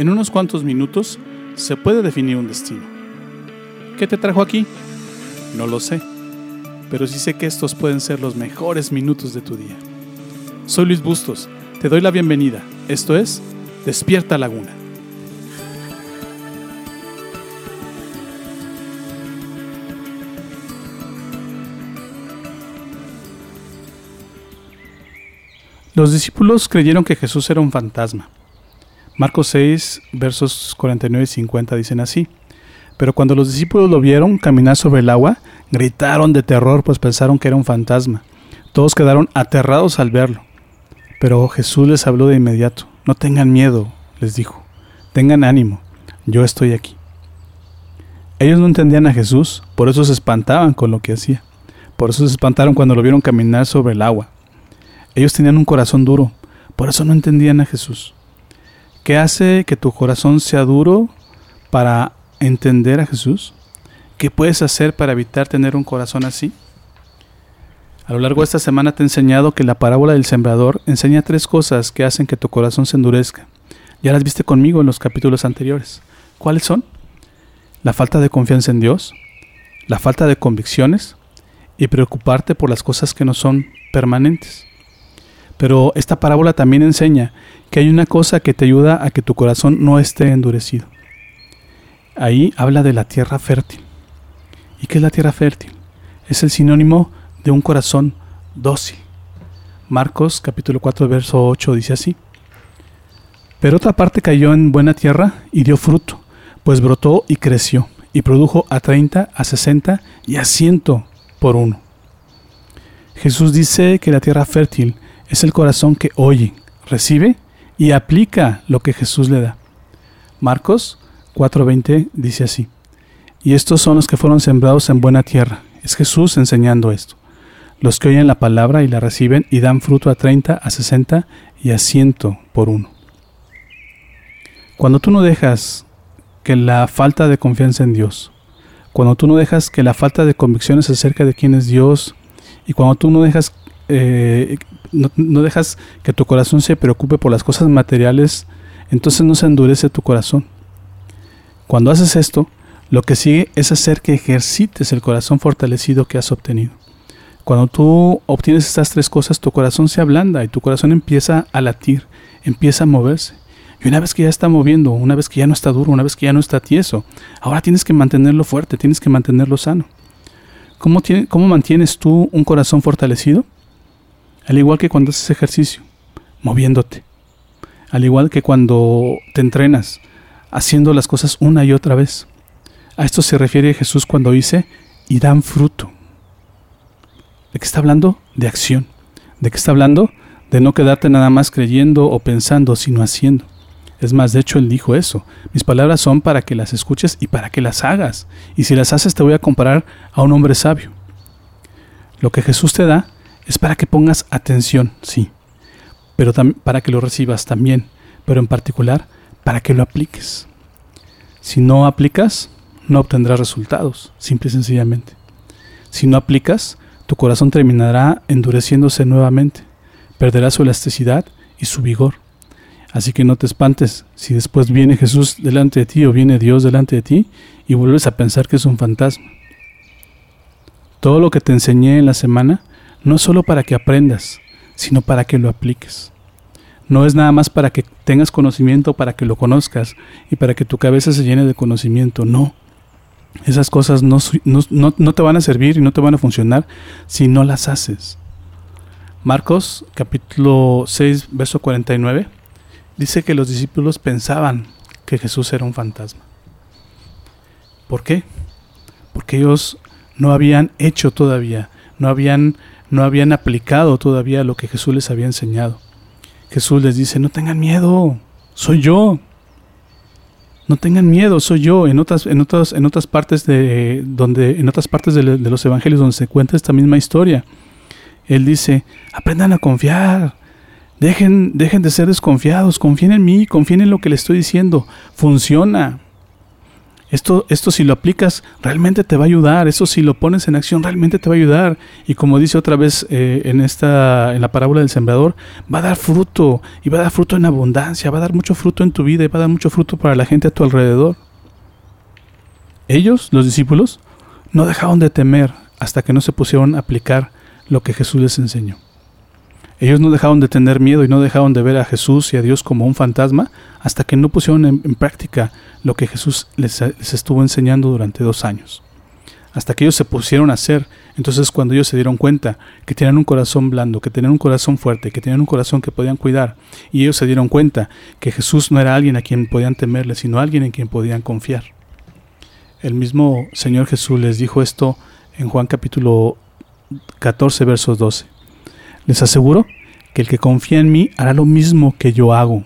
En unos cuantos minutos se puede definir un destino. ¿Qué te trajo aquí? No lo sé, pero sí sé que estos pueden ser los mejores minutos de tu día. Soy Luis Bustos, te doy la bienvenida. Esto es Despierta Laguna. Los discípulos creyeron que Jesús era un fantasma. Marcos 6, versos 49 y 50 dicen así. Pero cuando los discípulos lo vieron caminar sobre el agua, gritaron de terror, pues pensaron que era un fantasma. Todos quedaron aterrados al verlo. Pero Jesús les habló de inmediato. No tengan miedo, les dijo. Tengan ánimo, yo estoy aquí. Ellos no entendían a Jesús, por eso se espantaban con lo que hacía. Por eso se espantaron cuando lo vieron caminar sobre el agua. Ellos tenían un corazón duro, por eso no entendían a Jesús. ¿Qué hace que tu corazón sea duro para entender a Jesús? ¿Qué puedes hacer para evitar tener un corazón así? A lo largo de esta semana te he enseñado que la parábola del sembrador enseña tres cosas que hacen que tu corazón se endurezca. Ya las viste conmigo en los capítulos anteriores. ¿Cuáles son? La falta de confianza en Dios, la falta de convicciones y preocuparte por las cosas que no son permanentes. Pero esta parábola también enseña que hay una cosa que te ayuda a que tu corazón no esté endurecido. Ahí habla de la tierra fértil. ¿Y qué es la tierra fértil? Es el sinónimo de un corazón dócil. Marcos capítulo 4 verso 8 dice así. Pero otra parte cayó en buena tierra y dio fruto, pues brotó y creció, y produjo a 30, a 60 y a 100 por uno. Jesús dice que la tierra fértil es el corazón que oye, recibe y aplica lo que Jesús le da. Marcos 4:20 dice así, y estos son los que fueron sembrados en buena tierra. Es Jesús enseñando esto. Los que oyen la palabra y la reciben y dan fruto a 30, a 60 y a 100 por uno. Cuando tú no dejas que la falta de confianza en Dios, cuando tú no dejas que la falta de convicciones acerca de quién es Dios, y cuando tú no dejas eh, no, dejas que tu corazón se preocupe por las cosas materiales, entonces no se endurece tu corazón. Cuando haces esto, lo que sigue es hacer que ejercites el corazón fortalecido que has obtenido. Cuando tú obtienes estas tres cosas, tu corazón se ablanda y tu corazón empieza a latir, empieza a moverse. Y una vez que ya está moviendo, una vez que ya no está duro, una vez que ya no está tieso, ahora tienes que mantenerlo fuerte, tienes que mantenerlo sano. ¿Cómo, cómo mantienes tú un corazón fortalecido? Al igual que cuando haces ejercicio, moviéndote. Al igual que cuando te entrenas, haciendo las cosas una y otra vez. A esto se refiere Jesús cuando dice, y dan fruto. ¿De qué está hablando? De acción. ¿De qué está hablando? De no quedarte nada más creyendo o pensando, sino haciendo. Es más, de hecho, él dijo eso. Mis palabras son para que las escuches y para que las hagas. Y si las haces te voy a comparar a un hombre sabio. Lo que Jesús te da es para que pongas atención, sí, pero para que lo recibas también, pero en particular para que lo apliques. Si no aplicas, no obtendrás resultados, simple y sencillamente. Si no aplicas, tu corazón terminará endureciéndose nuevamente, perderá su elasticidad y su vigor. Así que no te espantes si después viene Jesús delante de ti o viene Dios delante de ti y vuelves a pensar que es un fantasma. Todo lo que te enseñé en la semana no solo para que aprendas, sino para que lo apliques. No es nada más para que tengas conocimiento, para que lo conozcas y para que tu cabeza se llene de conocimiento, no. Esas cosas no, no, te van a servir y no te van a funcionar si no las haces. Marcos capítulo 6, verso 49, dice que los discípulos pensaban que Jesús era un fantasma. ¿Por qué? Porque ellos no habían hecho todavía, no habían no habían aplicado todavía lo que Jesús les había enseñado. Jesús les dice, no tengan miedo, soy yo. No tengan miedo, soy yo. En otras, en otras, en otras partes de donde, en otras partes de, los evangelios donde se cuenta esta misma historia, él dice, aprendan a confiar. Dejen, dejen de ser desconfiados, confíen en mí, confíen en lo que les estoy diciendo. Funciona. Esto, esto si lo aplicas realmente te va a ayudar, eso si lo pones en acción realmente te va a ayudar. Y como dice otra vez eh, en, esta, en la parábola del sembrador, va a dar fruto y va a dar fruto en abundancia, va a dar mucho fruto en tu vida y va a dar mucho fruto para la gente a tu alrededor. Ellos, los discípulos, no dejaron de temer hasta que no se pusieron a aplicar lo que Jesús les enseñó. Ellos no dejaron de tener miedo y no dejaron de ver a Jesús y a Dios como un fantasma hasta que no pusieron en, práctica lo que Jesús les, estuvo enseñando durante dos años. Hasta que ellos se pusieron a hacer, entonces cuando ellos se dieron cuenta que tenían un corazón blando, que tenían un corazón fuerte, que tenían un corazón que podían cuidar, y ellos se dieron cuenta que Jesús no era alguien a quien podían temerle, sino alguien en quien podían confiar. El mismo Señor Jesús les dijo esto en Juan capítulo 14, versos 12. Les aseguro que el que confía en mí hará lo mismo que yo hago.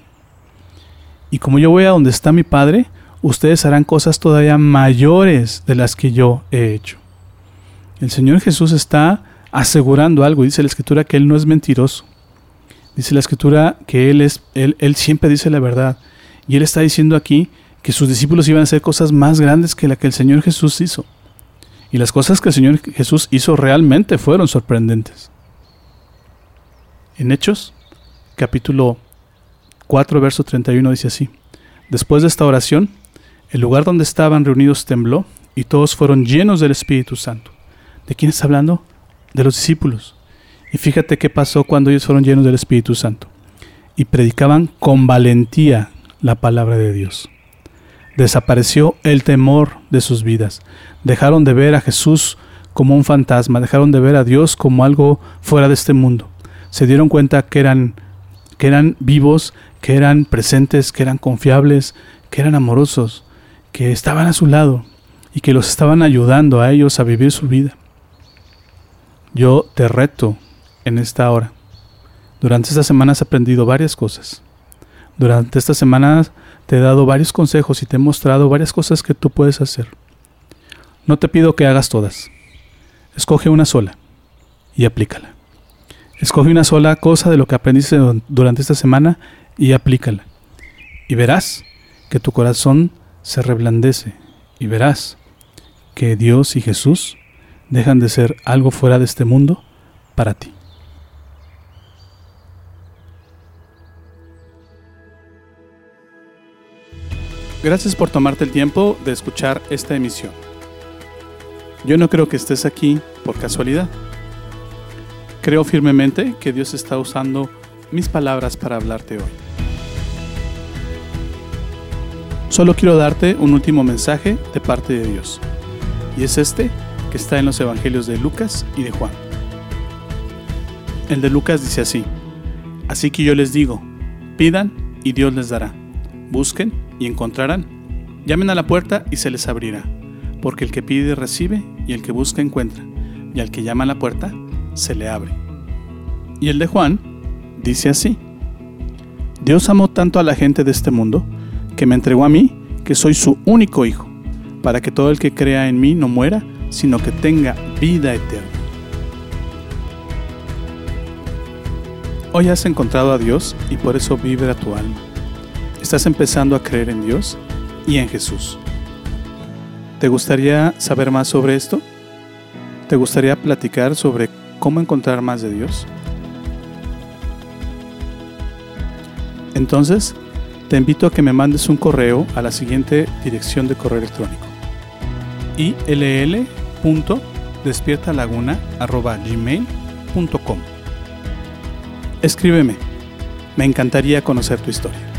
Y como yo voy a donde está mi Padre, ustedes harán cosas todavía mayores de las que yo he hecho. El Señor Jesús está asegurando algo. Dice la Escritura que Él no es mentiroso. Dice la Escritura que Él, es, él, él siempre dice la verdad. Y Él está diciendo aquí que sus discípulos iban a hacer cosas más grandes que la que el Señor Jesús hizo. Y las cosas que el Señor Jesús hizo realmente fueron sorprendentes. En Hechos, capítulo 4, verso 31 dice así. Después de esta oración, el lugar donde estaban reunidos tembló y todos fueron llenos del Espíritu Santo. ¿De quién está hablando? De los discípulos. Y fíjate qué pasó cuando ellos fueron llenos del Espíritu Santo. Y predicaban con valentía la palabra de Dios. Desapareció el temor de sus vidas. Dejaron de ver a Jesús como un fantasma, dejaron de ver a Dios como algo fuera de este mundo se dieron cuenta que eran, que eran vivos, que eran presentes, que eran confiables, que eran amorosos, que estaban a su lado y que los estaban ayudando a ellos a vivir su vida. Yo te reto en esta hora. Durante esta semana has aprendido varias cosas. Durante esta semana te he dado varios consejos y te he mostrado varias cosas que tú puedes hacer. No te pido que hagas todas. Escoge una sola y aplícala. Escoge una sola cosa de lo que aprendiste durante esta semana y aplícala. Y verás que tu corazón se reblandece. Y verás que Dios y Jesús dejan de ser algo fuera de este mundo para ti. Gracias por tomarte el tiempo de escuchar esta emisión. Yo no creo que estés aquí por casualidad. Creo firmemente que Dios está usando mis palabras para hablarte hoy. Solo quiero darte un último mensaje de parte de Dios. Y es este que está en los Evangelios de Lucas y de Juan. El de Lucas dice así. Así que yo les digo, pidan y Dios les dará. Busquen y encontrarán. Llamen a la puerta y se les abrirá. Porque el que pide recibe y el que busca encuentra. Y al que llama a la puerta se le abre. Y el de Juan dice así, Dios amó tanto a la gente de este mundo que me entregó a mí, que soy su único hijo, para que todo el que crea en mí no muera, sino que tenga vida eterna. Hoy has encontrado a Dios y por eso vibra tu alma. Estás empezando a creer en Dios y en Jesús. ¿Te gustaría saber más sobre esto? ¿Te gustaría platicar sobre cómo encontrar más de Dios? Entonces, te invito a que me mandes un correo a la siguiente dirección de correo electrónico: ill.despiertalaguna.gmail.com Escríbeme, me encantaría conocer tu historia.